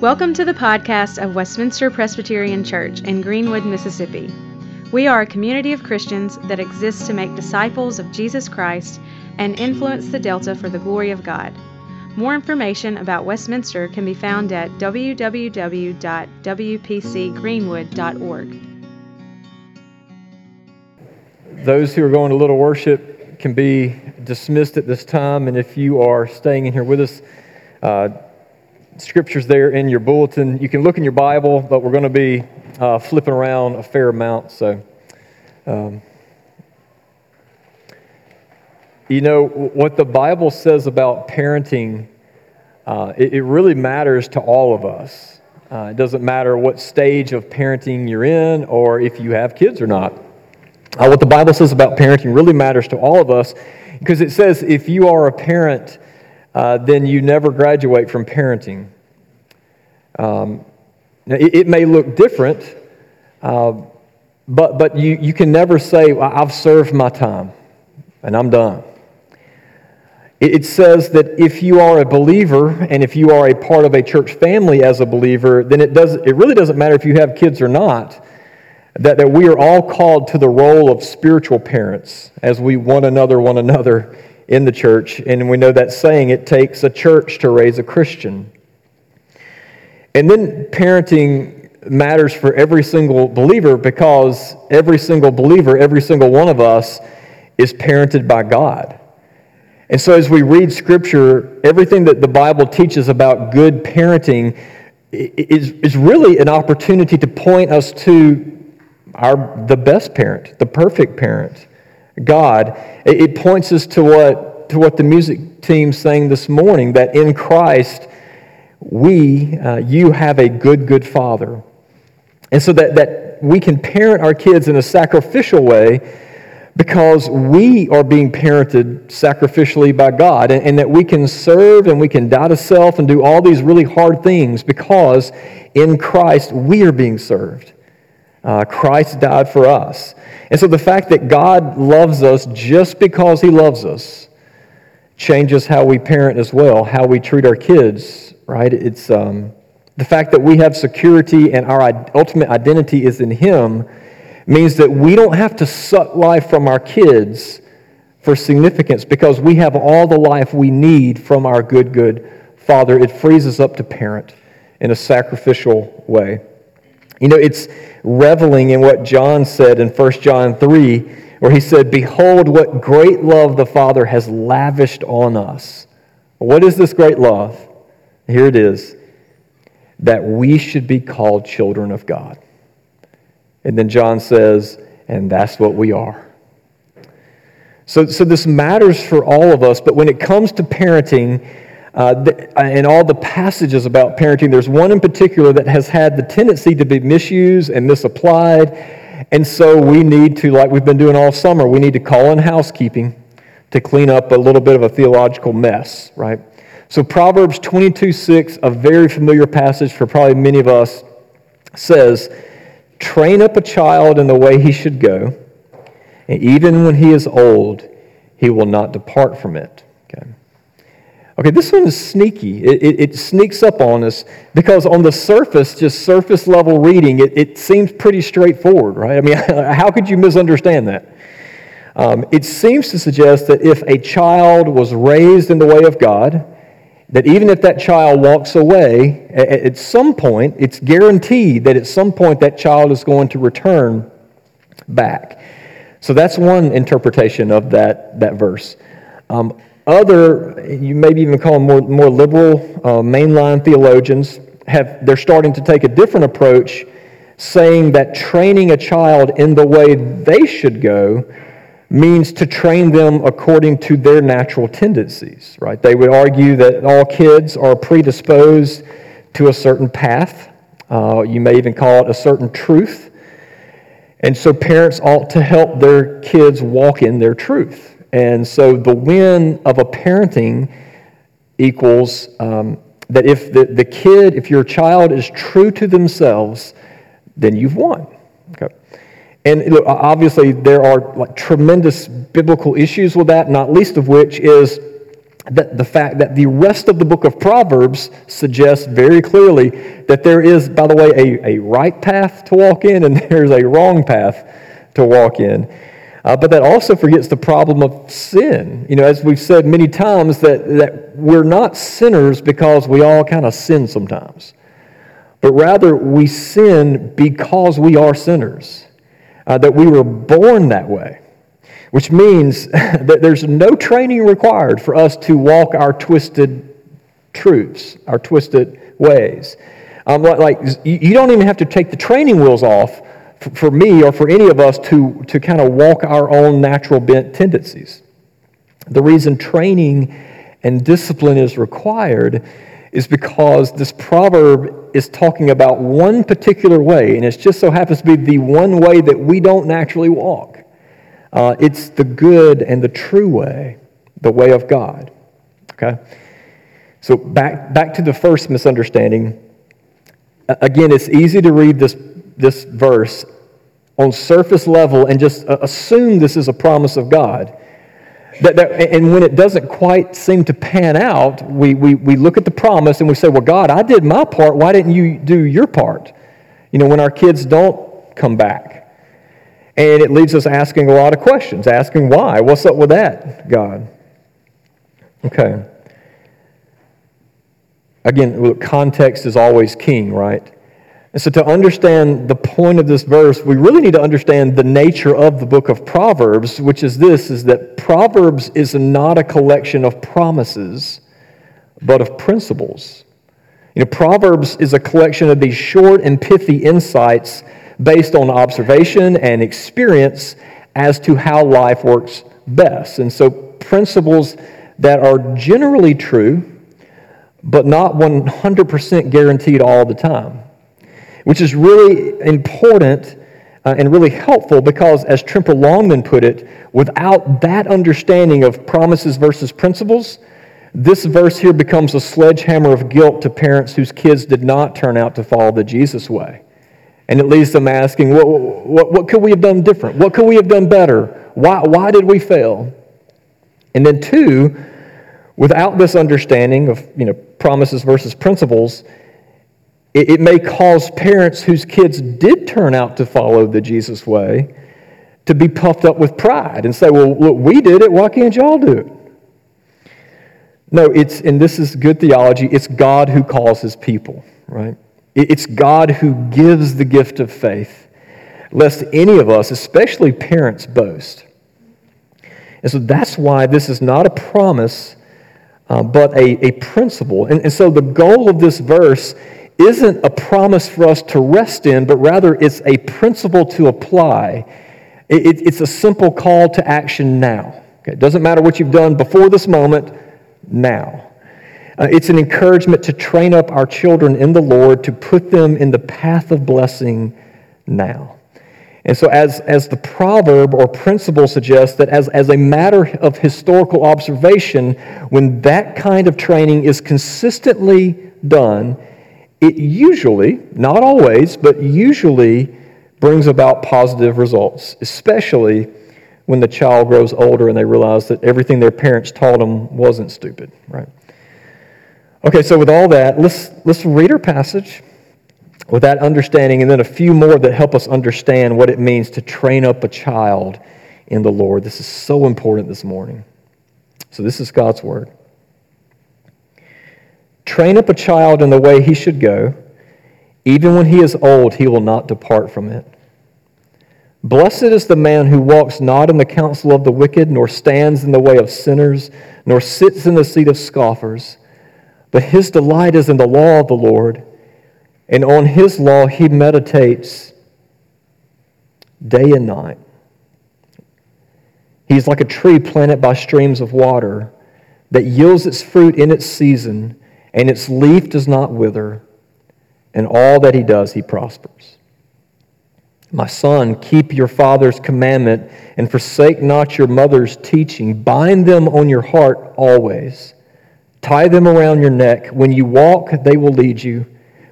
Welcome to the podcast of Westminster Presbyterian Church in Greenwood, Mississippi. We are a community of Christians that exists to make disciples of Jesus Christ and influence the Delta for the glory of God. More information about Westminster can be found at www.wpcgreenwood.org. Those who are going to Little Worship can be dismissed at this time, and if you are staying in here with us, uh, scriptures there in your bulletin. You can look in your Bible, but we're going to be uh, flipping around a fair amount. So, um, you know, what the Bible says about parenting, uh, it, it, really matters to all of us. Uh, it doesn't matter what stage of parenting you're in or if you have kids or not. Uh, what the Bible says about parenting really matters to all of us because it says if you are a parent, uh, then you never graduate from parenting. Um, it, it, may look different, uh, but, but you, you can never say, well, I've served my time and I'm done. It, it says that if you are a believer and if you are a part of a church family as a believer, then it, does, it really doesn't matter if you have kids or not that, that we are all called to the role of spiritual parents as we one another, one another in the church. And we know that saying, it takes a church to raise a Christian. And then parenting matters for every single believer because every single believer, every single one of us, is parented by God. And so as we read Scripture, everything that the Bible teaches about good parenting is, is really an opportunity to point us to our, the best parent, the perfect parent, God. It, points us to what, to what the music team sang this morning that in Christ, we, uh, you have a good, good father. And so that, that we can parent our kids in a sacrificial way because we are being parented sacrificially by God, and, and, that we can serve and we can die to self and do all these really hard things because in Christ we are being served. Uh, Christ died for us. And so the fact that God loves us just because He loves us changes how we parent as well, how we treat our kids, right? It's um, the fact that we have security and our ultimate identity is in Him means that we don't have to suck life from our kids for significance because we have all the life we need from our good, good Father. It frees us up to parent in a sacrificial way. You know, it's reveling in what John said in 1 John 3, where he said, Behold, what great love the Father has lavished on us. What is this great love? Here it is that we should be called children of God. And then John says, and that's what we are. So, so this matters for all of us, but when it comes to parenting, uh, the, in all the passages about parenting, there's one in particular that has had the tendency to be misused and misapplied. And so we need to, like we've been doing all summer, we need to call in housekeeping to clean up a little bit of a theological mess, right? So Proverbs 22 6, a very familiar passage for probably many of us, says, Train up a child in the way he should go, and even when he is old, he will not depart from it. Okay, this one is sneaky. It, it, it, sneaks up on us because, on the surface, just surface level reading, it, it seems pretty straightforward, right? I mean, how could you misunderstand that? Um, it seems to suggest that if a child was raised in the way of God, that even if that child walks away, at, at some point, it's guaranteed that at some point that child is going to return back. So that's one interpretation of that, that verse. Um, other, you maybe even call them more, more liberal, uh, mainline theologians, have, they're starting to take a different approach, saying that training a child in the way they should go means to train them according to their natural tendencies, right? They would argue that all kids are predisposed to a certain path. Uh, you may even call it a certain truth. And so parents ought to help their kids walk in their truth. And so the win of a parenting equals um, that if the, the kid, if your child is true to themselves, then you've won. Okay. And obviously, there are like tremendous biblical issues with that, not least of which is that the fact that the rest of the book of Proverbs suggests very clearly that there is, by the way, a, a right path to walk in and there's a wrong path to walk in. Uh, but that also forgets the problem of sin. You know, as we've said many times, that, that we're not sinners because we all kind of sin sometimes, but rather we sin because we are sinners, uh, that we were born that way which means that there's no training required for us to walk our twisted truths, our twisted ways. Um, like, you don't even have to take the training wheels off for me or for any of us to, to kind of walk our own natural bent tendencies. The reason training and discipline is required is because this proverb is talking about one particular way, and it just so happens to be the one way that we don't naturally walk. Uh, it's the good and the true way, the way of God. Okay? So back, back to the first misunderstanding. Again, it's easy to read this, this verse on surface level and just uh, assume this is a promise of God. That, that, and when it doesn't quite seem to pan out, we, we, we look at the promise and we say, Well, God, I did my part. Why didn't you do your part? You know, when our kids don't come back, and it leaves us asking a lot of questions, asking why. What's up with that, God? Okay. Again, look, context is always king, right? And so, to understand the point of this verse, we really need to understand the nature of the book of Proverbs, which is this is that Proverbs is not a collection of promises, but of principles. You know, Proverbs is a collection of these short and pithy insights based on observation and experience as to how life works best. And so, principles that are generally true, but not 100% guaranteed all the time, which is really important uh, and really helpful because, as Tremper Longman put it, without that understanding of promises versus principles, this verse here becomes a sledgehammer of guilt to parents whose kids did not turn out to follow the Jesus way. And it leaves them asking, what, what, what could we have done different? What could we have done better? Why, why did we fail? And then, two, without this understanding of you know, promises versus principles, it, it may cause parents whose kids did turn out to follow the Jesus way to be puffed up with pride and say, well, look, we did it. Why can't y'all do it? No, it's, and this is good theology, it's God who calls his people, right? It's God who gives the gift of faith, lest any of us, especially parents, boast. And so that's why this is not a promise, uh, but a, a principle. And, and so the goal of this verse isn't a promise for us to rest in, but rather it's a principle to apply. It, it, it's a simple call to action now. Okay? It doesn't matter what you've done before this moment, now. Uh, it's an encouragement to train up our children in the Lord, to put them in the path of blessing now. And so, as, as the proverb or principle suggests, that as, as a matter of historical observation, when that kind of training is consistently done, it usually, not always, but usually brings about positive results, especially when the child grows older and they realize that everything their parents taught them wasn't stupid, right? Okay, so with all that, let's, let's read our passage with that understanding and then a few more that help us understand what it means to train up a child in the Lord. This is so important this morning. So, this is God's word. Train up a child in the way he should go. Even when he is old, he will not depart from it. Blessed is the man who walks not in the counsel of the wicked, nor stands in the way of sinners, nor sits in the seat of scoffers. But his delight is in the law of the Lord, and on his law he meditates day and night. He's like a tree planted by streams of water that yields its fruit in its season, and its leaf does not wither, and all that he does, he prospers. My son, keep your father's commandment and forsake not your mother's teaching. Bind them on your heart always. Tie them around your neck. When you walk, they will lead you.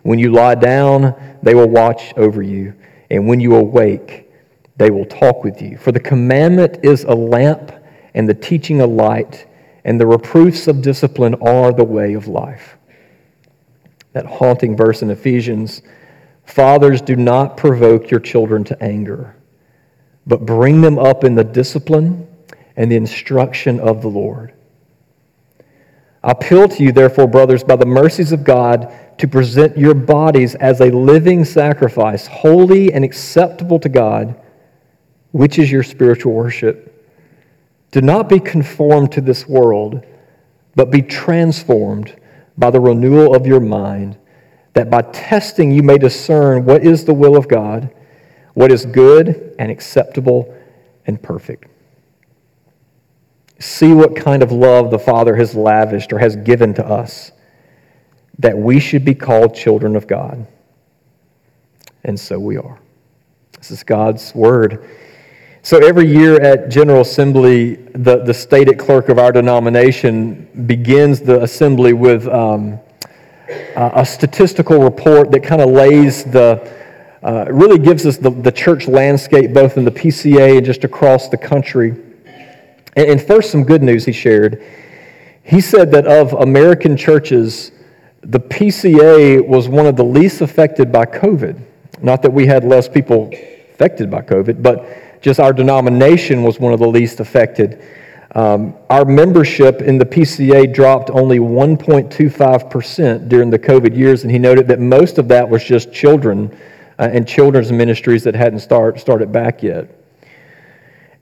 When you lie down, they will watch over you. And when you awake, they will talk with you. For the commandment is a lamp and the teaching a light, and the reproofs of discipline are the way of life. That haunting verse in Ephesians Fathers, do not provoke your children to anger, but bring them up in the discipline and the instruction of the Lord. I appeal to you, therefore, brothers, by the mercies of God, to present your bodies as a living sacrifice, holy and acceptable to God, which is your spiritual worship. Do not be conformed to this world, but be transformed by the renewal of your mind, that by testing you may discern what is the will of God, what is good and acceptable and perfect. See what kind of love the Father has lavished or has given to us, that we should be called children of God. And so we are. This is God's word. So every year at General Assembly, the, the stated clerk of our denomination begins the assembly with um, a statistical report that kind of lays the, uh, really gives us the, the church landscape both in the PCA and just across the country. And, and first, some good news he shared. He said that of American churches, the PCA was one of the least affected by COVID. Not that we had less people affected by COVID, but just our denomination was one of the least affected. Um, our membership in the PCA dropped only 1.25% during the COVID years, and he noted that most of that was just children uh, and children's ministries that hadn't start, started back yet.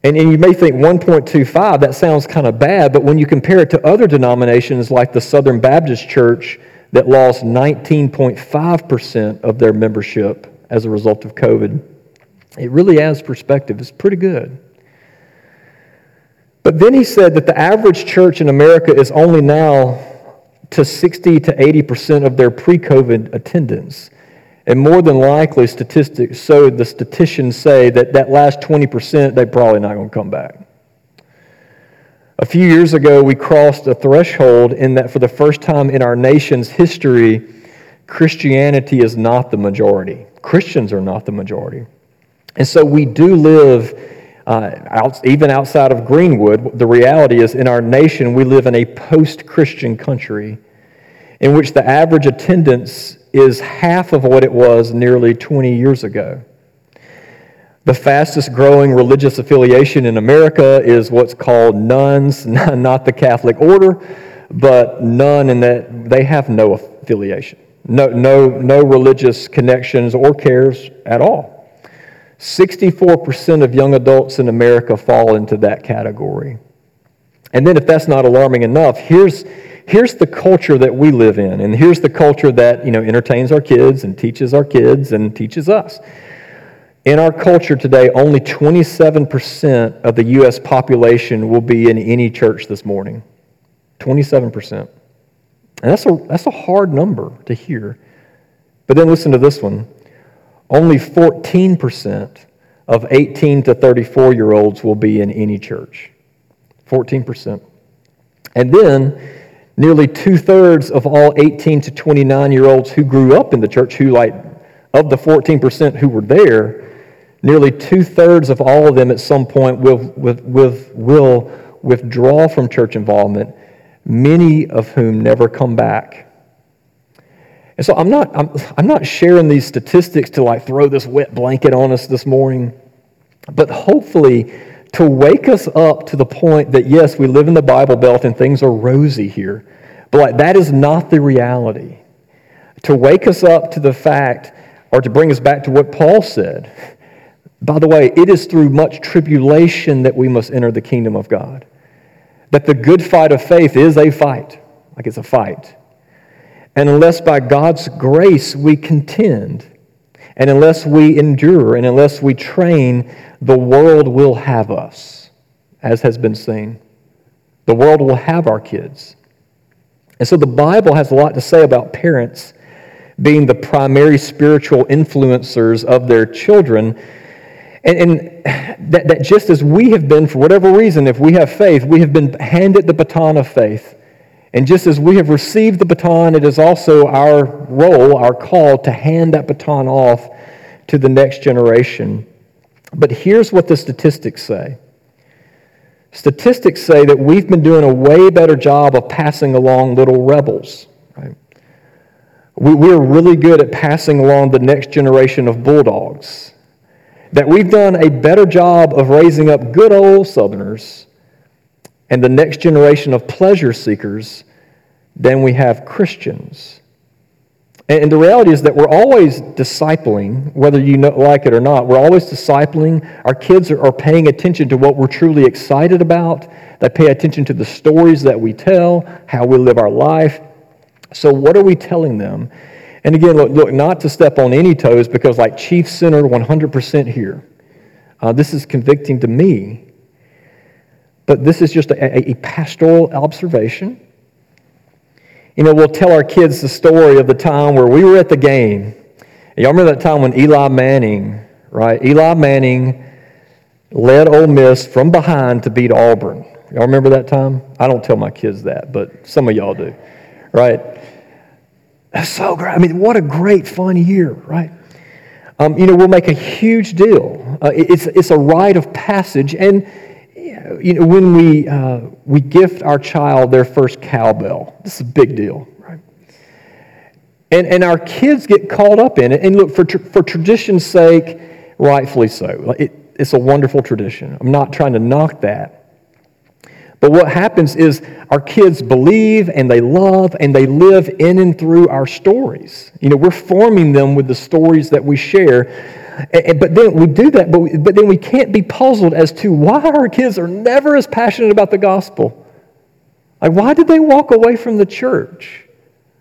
And, and you may think 1.25, that sounds kind of bad, but when you compare it to other denominations like the Southern Baptist Church that lost 19.5% of their membership as a result of COVID, it really adds perspective. It's pretty good. But then he said that the average church in America is only now to 60 to 80% of their pre COVID attendance. And more than likely, statistics, so the statisticians say that that last 20%, they're probably not going to come back. A few years ago, we crossed a threshold in that for the first time in our nation's history, Christianity is not the majority. Christians are not the majority. And so we do live, uh, out, even outside of Greenwood, the reality is in our nation, we live in a post Christian country in which the average attendance is half of what it was nearly 20 years ago. The fastest growing religious affiliation in America is what's called nuns, not the Catholic order, but none in that they have no affiliation, no, no, no religious connections or cares at all. 64% of young adults in America fall into that category. And then, if that's not alarming enough, here's, here's the culture that we live in, and here's the culture that you know, entertains our kids and teaches our kids and teaches us. In our culture today, only 27% of the U.S. population will be in any church this morning. 27%. And that's a, that's a hard number to hear. But then listen to this one only 14% of 18 to 34 year olds will be in any church. 14%. And then nearly two thirds of all 18 to 29 year olds who grew up in the church, who, like, of the 14% who were there, nearly two thirds of all of them at some point will, will, will withdraw from church involvement, many of whom never come back and so I'm not, I'm, I'm not sharing these statistics to like throw this wet blanket on us this morning, but hopefully to wake us up to the point that yes, we live in the Bible Belt and things are rosy here, but like that is not the reality. To wake us up to the fact, or to bring us back to what Paul said. By the way, it is through much tribulation that we must enter the kingdom of God. That the good fight of faith is a fight, like it's a fight. And unless by God's grace we contend, and unless we endure, and unless we train, the world will have us, as has been seen. The world will have our kids. And so the Bible has a lot to say about parents being the primary spiritual influencers of their children. And, and that, that just as we have been, for whatever reason, if we have faith, we have been handed the baton of faith. And just as we have received the baton, it is also our role, our call to hand that baton off to the next generation. But here's what the statistics say Statistics say that we've been doing a way better job of passing along little rebels. Right? We, we're really good at passing along the next generation of bulldogs. That we've done a better job of raising up good old Southerners and the next generation of pleasure seekers than we have Christians. And the reality is that we're always discipling, whether you know, like it or not. We're always discipling. Our kids are, are paying attention to what we're truly excited about. They pay attention to the stories that we tell, how we live our life. So, what are we telling them? And again, look, look not to step on any toes because, like, chief centered 100% here. Uh, this is convicting to me. But this is just a, a pastoral observation. You know, we'll tell our kids the story of the time where we were at the game. Y'all remember that time when Eli Manning, right? Eli Manning led Ole Miss from behind to beat Auburn. Y'all remember that time? I don't tell my kids that, but some of y'all do, right? That's so great. I mean, what a great, fun year, right? Um, you know, we'll make a huge deal. Uh, it's, it's a rite of passage. And you know, when we, uh, we gift our child their first cowbell, this is a big deal, right? And, and our kids get caught up in it. And look, for, for tradition's sake, rightfully so. It, it's a wonderful tradition. I'm not trying to knock that. But what happens is our kids believe and they love and they live in and through our stories. You know, we're forming them with the stories that we share. But then we do that, but, we, but then we can't be puzzled as to why our kids are never as passionate about the gospel. Like, why did they walk away from the church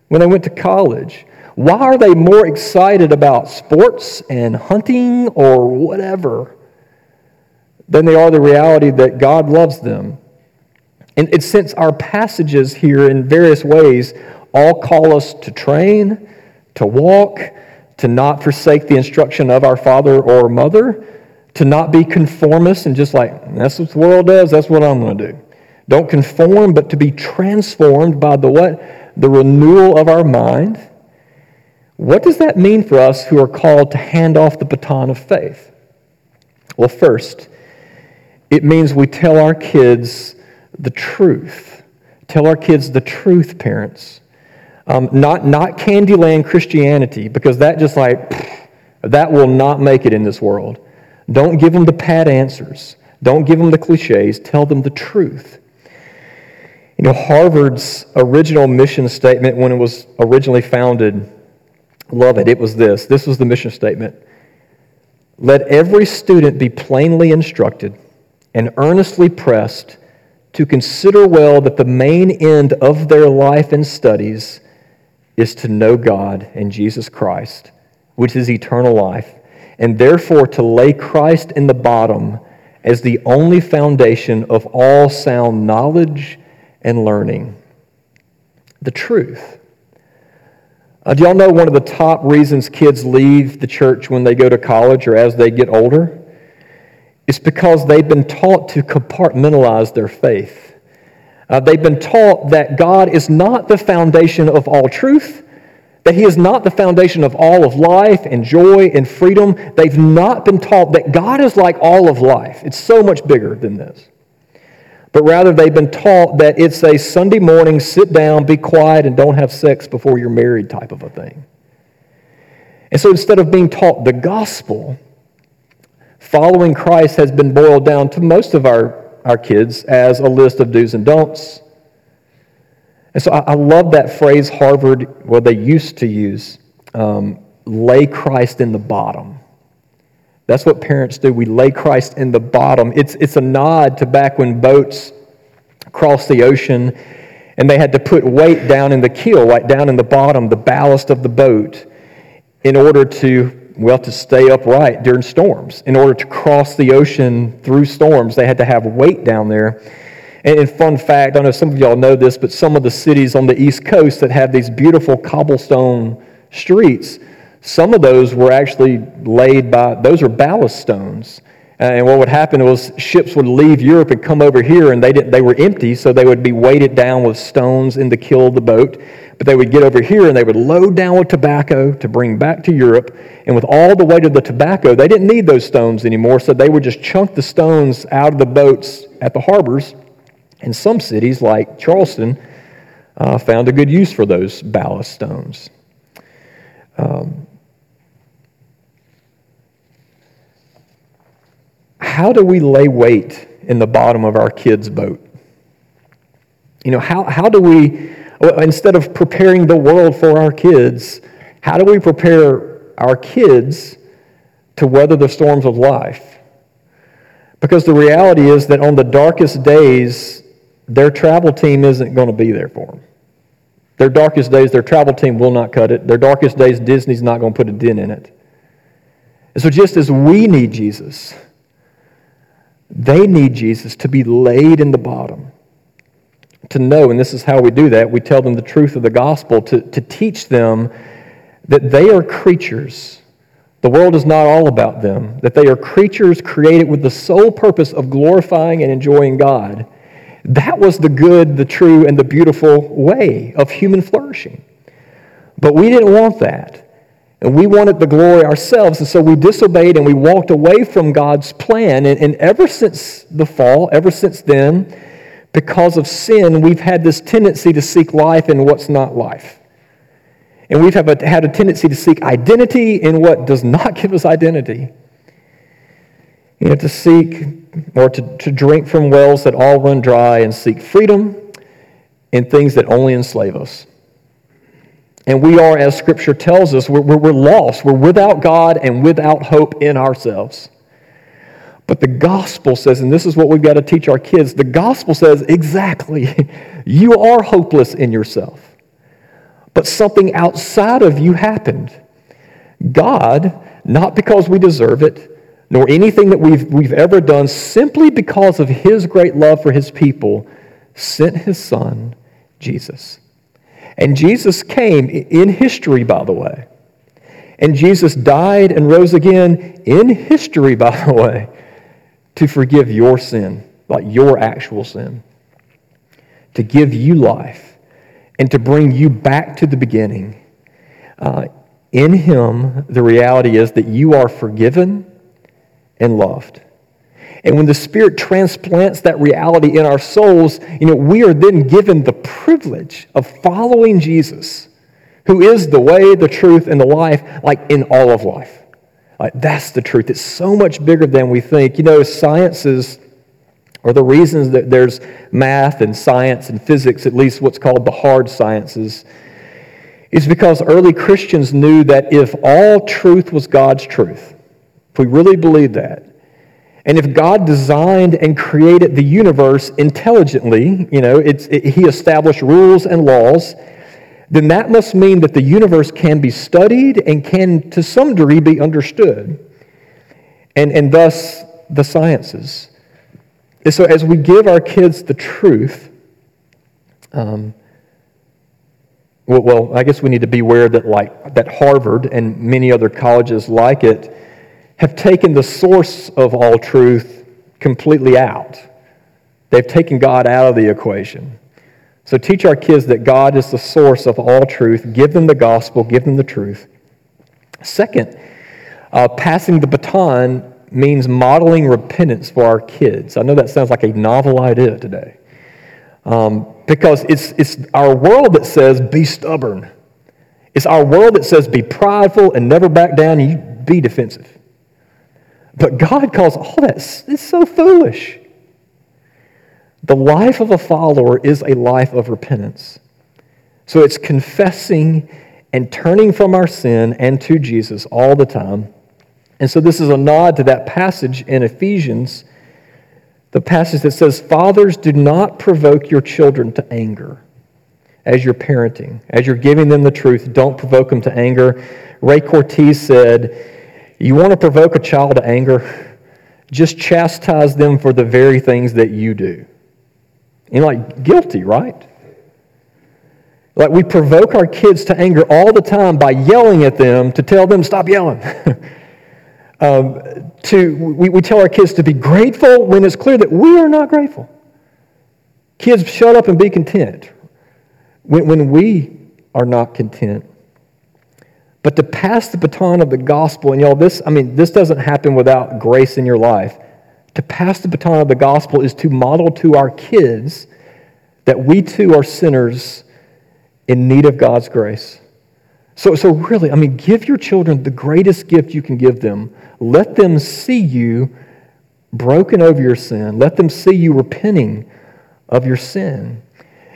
when they went to college? Why are they more excited about sports and hunting or whatever than they are the reality that God loves them? And, and since our passages here in various ways all call us to train, to walk, to not forsake the instruction of our father or mother, to not be conformists and just like, that's what the world does, that's what I'm going to do. Don't conform, but to be transformed by the what? The renewal of our mind. What does that mean for us who are called to hand off the baton of faith? Well, first, it means we tell our kids the truth. Tell our kids the truth, parents. Um, not, not Candyland Christianity, because that just like, that will not make it in this world. Don't give them the pat answers. Don't give them the cliches. Tell them the truth. You know, Harvard's original mission statement when it was originally founded, love it, it was this. This was the mission statement. Let every student be plainly instructed and earnestly pressed to consider well that the main end of their life and studies is to know God and Jesus Christ, which is eternal life, and therefore to lay Christ in the bottom as the only foundation of all sound knowledge and learning. The truth. Uh, do y'all know one of the top reasons kids leave the church when they go to college or as they get older? It's because they've been taught to compartmentalize their faith. Uh, they've been taught that God is not the foundation of all truth, that He is not the foundation of all of life and joy and freedom. They've not been taught that God is like all of life. It's so much bigger than this. But rather, they've been taught that it's a Sunday morning, sit down, be quiet, and don't have sex before you're married type of a thing. And so instead of being taught the gospel, following Christ has been boiled down to most of our our kids as a list of do's and don'ts. And so I, I love that phrase Harvard, well, they used to use um, lay Christ in the bottom. That's what parents do. We lay Christ in the bottom. It's, it's a nod to back when boats crossed the ocean and they had to put weight down in the keel, like down in the bottom, the ballast of the boat, in order to well, to stay upright during storms. In order to cross the ocean through storms, they had to have weight down there. And, fun fact, I don't know some of y'all know this, but some of the cities on the East Coast that have these beautiful cobblestone streets, some of those were actually laid by, those are ballast stones. Uh, and what would happen was ships would leave Europe and come over here, and they, didn't, they were empty, so they would be weighted down with stones in the keel the boat. But they would get over here and they would load down with tobacco to bring back to Europe. And with all the weight of the tobacco, they didn't need those stones anymore, so they would just chunk the stones out of the boats at the harbors. And some cities, like Charleston, uh, found a good use for those ballast stones. Um, how do we lay weight in the bottom of our kids' boat? You know, how, how do we, instead of preparing the world for our kids, how do we prepare our kids to weather the storms of life? Because the reality is that on the darkest days, their travel team isn't going to be there for them. Their darkest days, their travel team will not cut it. Their darkest days, Disney's not going to put a dent in it. And so, just as we need Jesus, they need Jesus to be laid in the bottom. To know, and this is how we do that, we tell them the truth of the gospel to, to teach them that they are creatures. The world is not all about them, that they are creatures created with the sole purpose of glorifying and enjoying God. That was the good, the true, and the beautiful way of human flourishing. But we didn't want that. And we wanted the glory ourselves, and so we disobeyed and we walked away from God's plan. And, and ever since the fall, ever since then, because of sin, we've had this tendency to seek life in what's not life. And we've have a, had a tendency to seek identity in what does not give us identity. You know, to seek or to, to drink from wells that all run dry and seek freedom in things that only enslave us. And we are, as Scripture tells us, we're, we're, lost. We're without God and without hope in ourselves. But the gospel says, and this is what we've got to teach our kids the gospel says exactly, you are hopeless in yourself. But something outside of you happened. God, not because we deserve it, nor anything that we've, we've ever done, simply because of his great love for his people, sent his son, Jesus. And Jesus came in history, by the way. And Jesus died and rose again in history, by the way, to forgive your sin, like your actual sin, to give you life, and to bring you back to the beginning. Uh, in Him, the reality is that you are forgiven and loved. And when the Spirit transplants that reality in our souls, you know, we are then given the privilege of following Jesus, who is the way, the truth, and the life, like in all of life. Like, that's the truth. It's so much bigger than we think. You know, sciences, or the reasons that there's math and science and physics, at least what's called the hard sciences, is because early Christians knew that if all truth was God's truth, if we really believed that, and if God designed and created the universe intelligently, you know, it, he established rules and laws, then that must mean that the universe can be studied and can, to some degree, be understood. And, and thus, the sciences. And so, as we give our kids the truth, um, well, well, I guess we need to be aware that, like, that Harvard and many other colleges like it have taken the source of all truth completely out. They've taken God out of the equation. So teach our kids that God is the source of all truth. Give them the gospel, give them the truth. Second, uh, passing the baton means modeling repentance for our kids. I know that sounds like a novel idea today. Um, because it's, it's our world that says, be stubborn. It's our world that says, be prideful and never back down you be defensive. But God calls all that is so foolish. The life of a follower is a life of repentance. So it's confessing and turning from our sin and to Jesus all the time. And so this is a nod to that passage in Ephesians, the passage that says, Fathers, do not provoke your children to anger as you're parenting. As you're giving them the truth, don't provoke them to anger. Ray Cortez said, you want to provoke a child to anger? Just chastise them for the very things that you do. And like guilty, right? Like we provoke our kids to anger all the time by yelling at them to tell them stop yelling. Um, to, we, we tell our kids to be grateful when it's clear that we are not grateful. Kids, shut up and be content when, when we are not content. But to pass the baton of the gospel, and y'all, this, I mean, this doesn't happen without grace in your life. To pass the baton of the gospel is to model to our kids that we too are sinners in need of God's grace. So, so really, I mean, give your children the greatest gift you can give them. Let them see you broken over your sin. Let them see you repenting of your sin.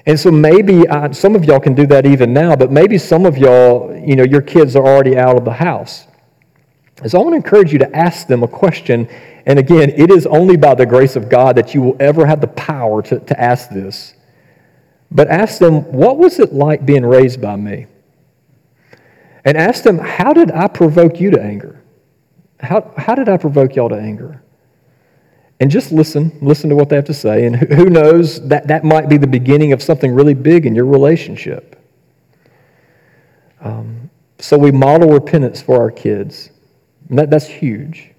And so maybe uh, some of y'all can do that even now, but maybe some of y'all, you know, your kids are already out of the house. So I want to encourage you to ask them a question. And again, it is only by the grace of God that you will ever have the power to, to ask this. But ask them, what was it like being raised by me? And ask them, how did I provoke you to anger? How, how did I provoke y'all to anger? And just listen, listen to what they have to say. And who knows, that, that might be the beginning of something really big in your relationship. Um, so we model repentance for our kids. That, that's huge.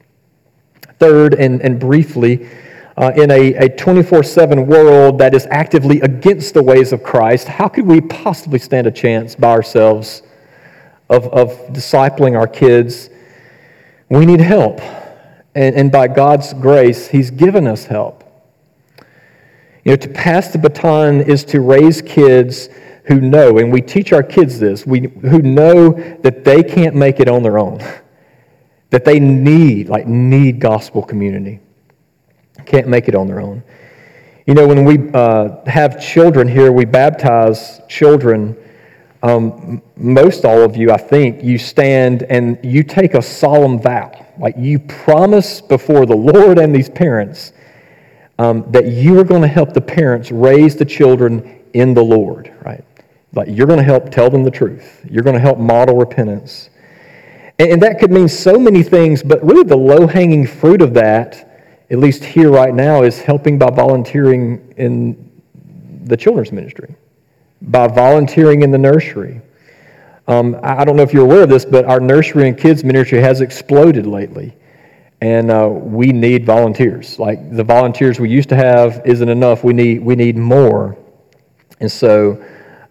Third, and, and briefly, uh, in a 24 7 world that is actively against the ways of Christ, how could we possibly stand a chance by ourselves of, of discipling our kids? We need help. And, and by God's grace, He's given us help. You know, to pass the baton is to raise kids who know, and we teach our kids this, we, who know that they can't make it on their own, that they need, like, need gospel community. Can't make it on their own. You know, when we uh, have children here, we baptize children. Um, most all of you, I think, you stand and you take a solemn vow like you promise before the Lord and these parents um, that you are going to help the parents raise the children in the Lord, right? Like you're going to help tell them the truth. You're going to help model repentance. And, and that could mean so many things, but really the low hanging fruit of that, at least here right now, is helping by volunteering in the children's ministry, by volunteering in the nursery um, I don't know if you're aware of this, but our nursery and kids ministry has exploded lately. And uh, we need volunteers. Like the volunteers we used to have isn't enough. We need, we need more. And so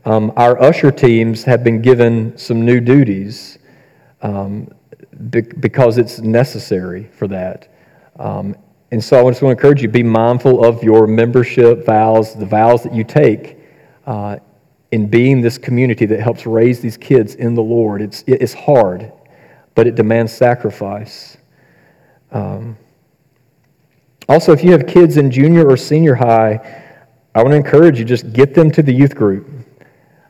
um, our usher teams have been given some new duties um, be- because it's necessary for that. Um, and so I just want to encourage you be mindful of your membership vows, the vows that you take. Uh, in being this community that helps raise these kids in the Lord. It's, it's hard, but it demands sacrifice. Um, also, if you have kids in junior or senior high, I want to encourage you just get them to the youth group.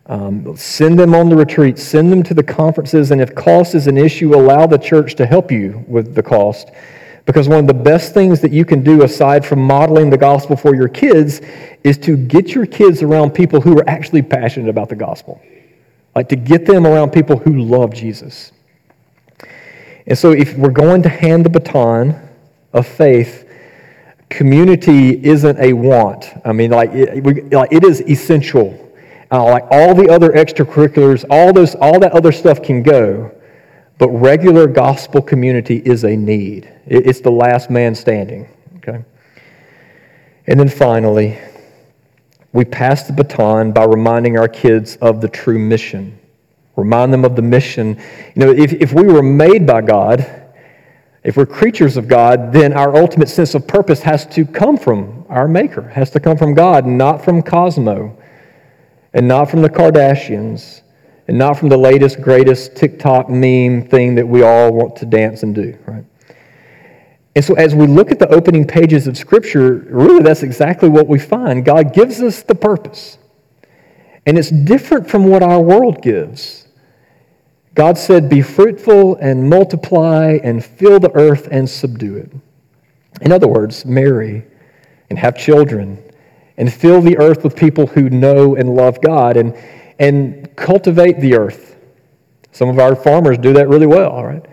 Um, send them on the retreats, send them to the conferences, and if cost is an issue, allow the church to help you with the cost. Because one of the best things that you can do, aside from modeling the gospel for your kids, is to get your kids around people who are actually passionate about the gospel. Like to get them around people who love Jesus. And so, if we're going to hand the baton of faith, community isn't a want. I mean, like it, we, like it is essential. Uh, like all the other extracurriculars, all those, all that other stuff can go. But regular gospel community is a need. It's the last man standing. Okay? And then finally, we pass the baton by reminding our kids of the true mission. Remind them of the mission. You know, if, if we were made by God, if we're creatures of God, then our ultimate sense of purpose has to come from our Maker, has to come from God, not from Cosmo, and not from the Kardashians and not from the latest, greatest TikTok meme thing that we all want to dance and do, right? And so, as we look at the opening pages of Scripture, really that's exactly what we find. God gives us the purpose, and it's different from what our world gives. God said, Be fruitful and multiply and fill the earth and subdue it. In other words, marry and have children and fill the earth with people who know and love God. And and cultivate the earth. Some of our farmers do that really well, all right?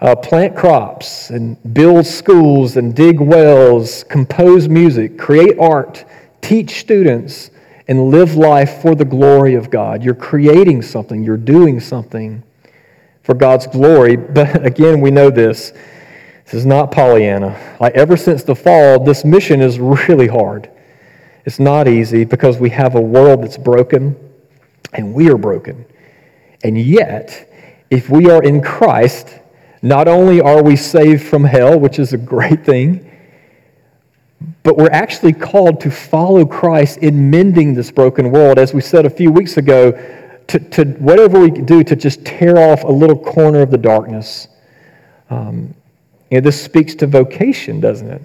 Uh, plant crops and build schools and dig wells, compose music, create art, teach students, and live life for the glory of God. You're creating something, you're doing something for God's glory. But again, we know this This is not Pollyanna. Like ever since the fall, this mission is really hard. It's not easy because we have a world that's broken and we are broken. And yet, if we are in Christ, not only are we saved from hell, which is a great thing, but we're actually called to follow Christ in mending this broken world. As we said a few weeks ago, to, to whatever we do to just tear off a little corner of the darkness. Um, you know, this speaks to vocation, doesn't it?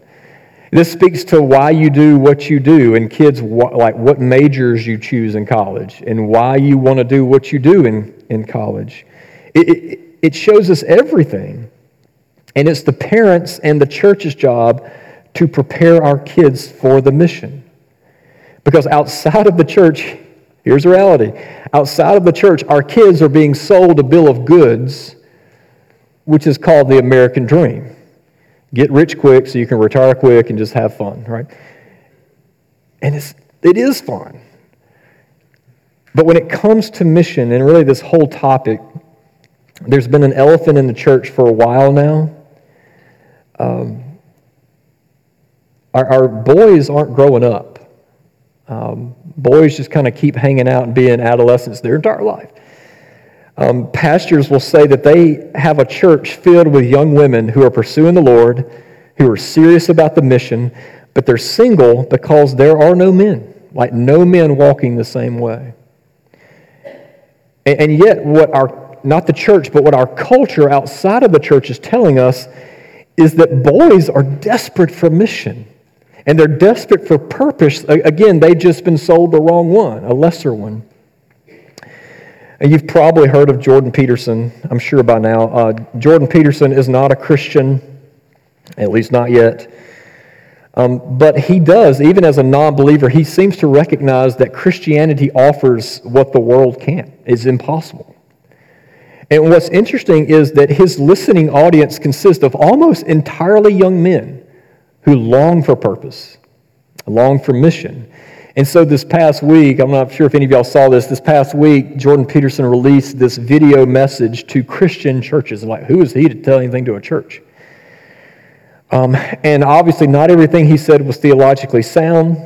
This speaks to why you do what you do, and kids, like what majors you choose in college, and why you want to do what you do in, in college. It, it, it shows us everything. And it's the parents and the church's job to prepare our kids for the mission. Because outside of the church, here's the reality outside of the church, our kids are being sold a bill of goods, which is called the American dream. Get rich quick so you can retire quick and just have fun, right? And it's, it is fun. But when it comes to mission and really this whole topic, there's been an elephant in the church for a while now. Um, our, our, boys aren't growing up. Um, boys just kind of keep hanging out and being adolescents their entire life. Um, pastors will say that they have a church filled with young women who are pursuing the Lord, who are serious about the mission, but they're single because there are no men, like no men walking the same way. And, and yet, what our, not the church, but what our culture outside of the church is telling us is that boys are desperate for mission. And they're desperate for purpose. Again, they've just been sold the wrong one, a lesser one. You've probably heard of Jordan Peterson, I'm sure by now. Uh, Jordan Peterson is not a Christian, at least not yet. Um, but he does, even as a non believer, he seems to recognize that Christianity offers what the world can't. It's impossible. And what's interesting is that his listening audience consists of almost entirely young men who long for purpose, long for mission. And so this past week, I'm not sure if any of y'all saw this, this past week, Jordan Peterson released this video message to Christian churches. like, who is he to tell anything to a church? Um, and obviously, not everything he said was theologically sound,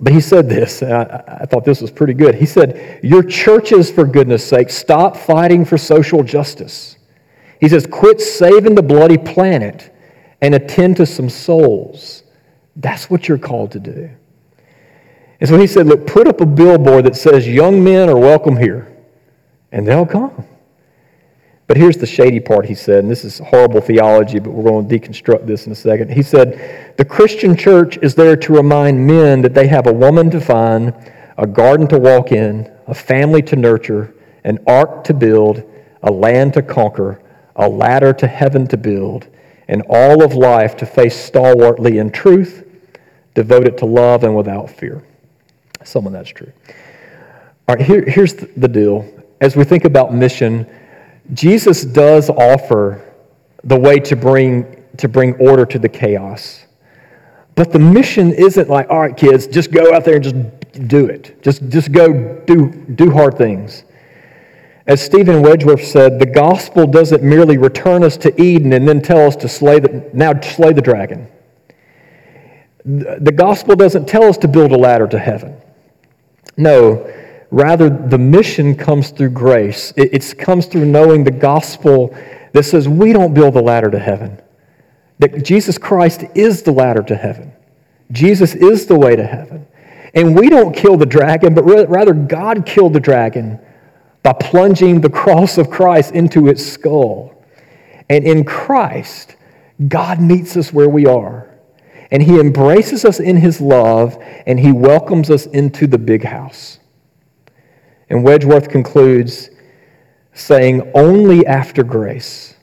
but he said this. I, I thought this was pretty good. He said, Your churches, for goodness sake, stop fighting for social justice. He says, Quit saving the bloody planet and attend to some souls. That's what you're called to do. And so he said, Look, put up a billboard that says, Young men are welcome here, and they'll come. But here's the shady part, he said, and this is horrible theology, but we're going to deconstruct this in a second. He said, The Christian church is there to remind men that they have a woman to find, a garden to walk in, a family to nurture, an ark to build, a land to conquer, a ladder to heaven to build, and all of life to face stalwartly in truth, devoted to love and without fear. Some of that's true. All right, here, here's the deal. As we think about mission, Jesus does offer the way to bring, to bring order to the chaos. But the mission isn't like, all right, kids, just go out there and just do it. Just, just go do, do hard things. As Steven Wedgeworth said, the gospel doesn't merely return us to Eden and then tell us to slay the, now slay the dragon. The gospel doesn't tell us to build a ladder to heaven. No, rather, the mission comes through grace. It, it comes through knowing the gospel that says we don't build the ladder to heaven, that Jesus Christ is the ladder to heaven. Jesus is the way to heaven. And we don't kill the dragon, but rather God killed the dragon by plunging the cross of Christ into its skull. And in Christ, God meets us where we are. And He embraces us in His love, and He welcomes us into the big house. And Wedgeworth concludes saying, Only after grace,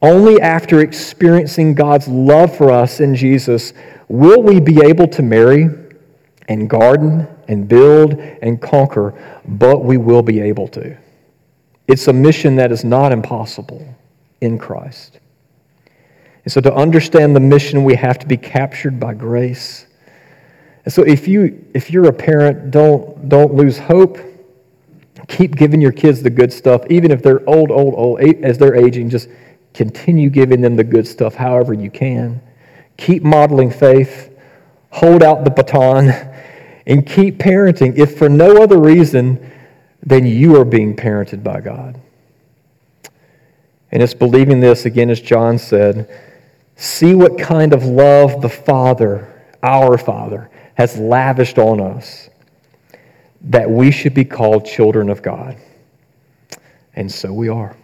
only after experiencing God's love for us in Jesus, will we be able to marry and garden and build and conquer, but we will be able to. It's a mission that is not impossible in Christ. And so to understand the mission, we have to be captured by grace. And so if you if you're a parent, don't don't lose hope. Keep giving your kids the good stuff, even if they're old, old, old, as they're aging. Just Continue giving them the good stuff however you can. Keep modeling faith. Hold out the baton and keep parenting, if for no other reason than you are being parented by God. And it's believing this, again, as John said see what kind of love the Father, our Father, has lavished on us that we should be called children of God. And so we are.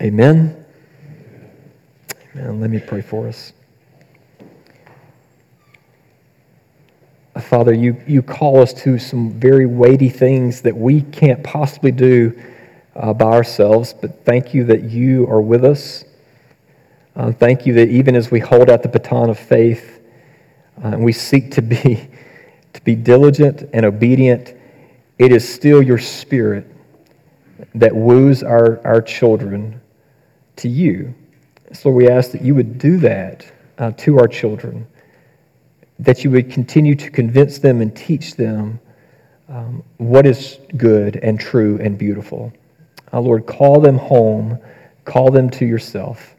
Amen. Amen. Let me pray for us. Father, you, you call us to some very weighty things that we can't possibly do uh, by ourselves, but thank you that you are with us. Uh, thank you that even as we hold out the baton of faith uh, and we seek to be, to be diligent and obedient, it is still your spirit that woos our, our children to you. So we ask that you would do that uh, to our children that you would continue to convince them and teach them um, what is good and true and beautiful. Uh, Lord, call them home, call them to yourself.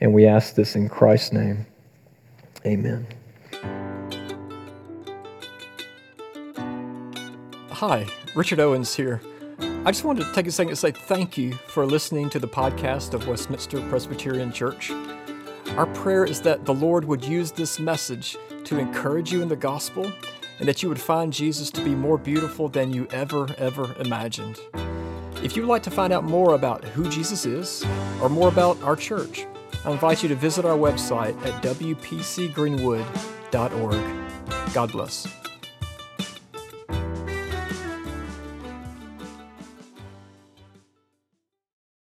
And we ask this in Christ's name. Amen. Hi, Richard Owens here. I just wanted to take a second to say thank you for listening to the podcast of Westminster Presbyterian Church. Our prayer is that the Lord would use this message to encourage you in the gospel and that you would find Jesus to be more beautiful than you ever, ever imagined. If you'd like to find out more about who Jesus is or more about our church, I invite you to visit our website at wpcgreenwood.org. God bless.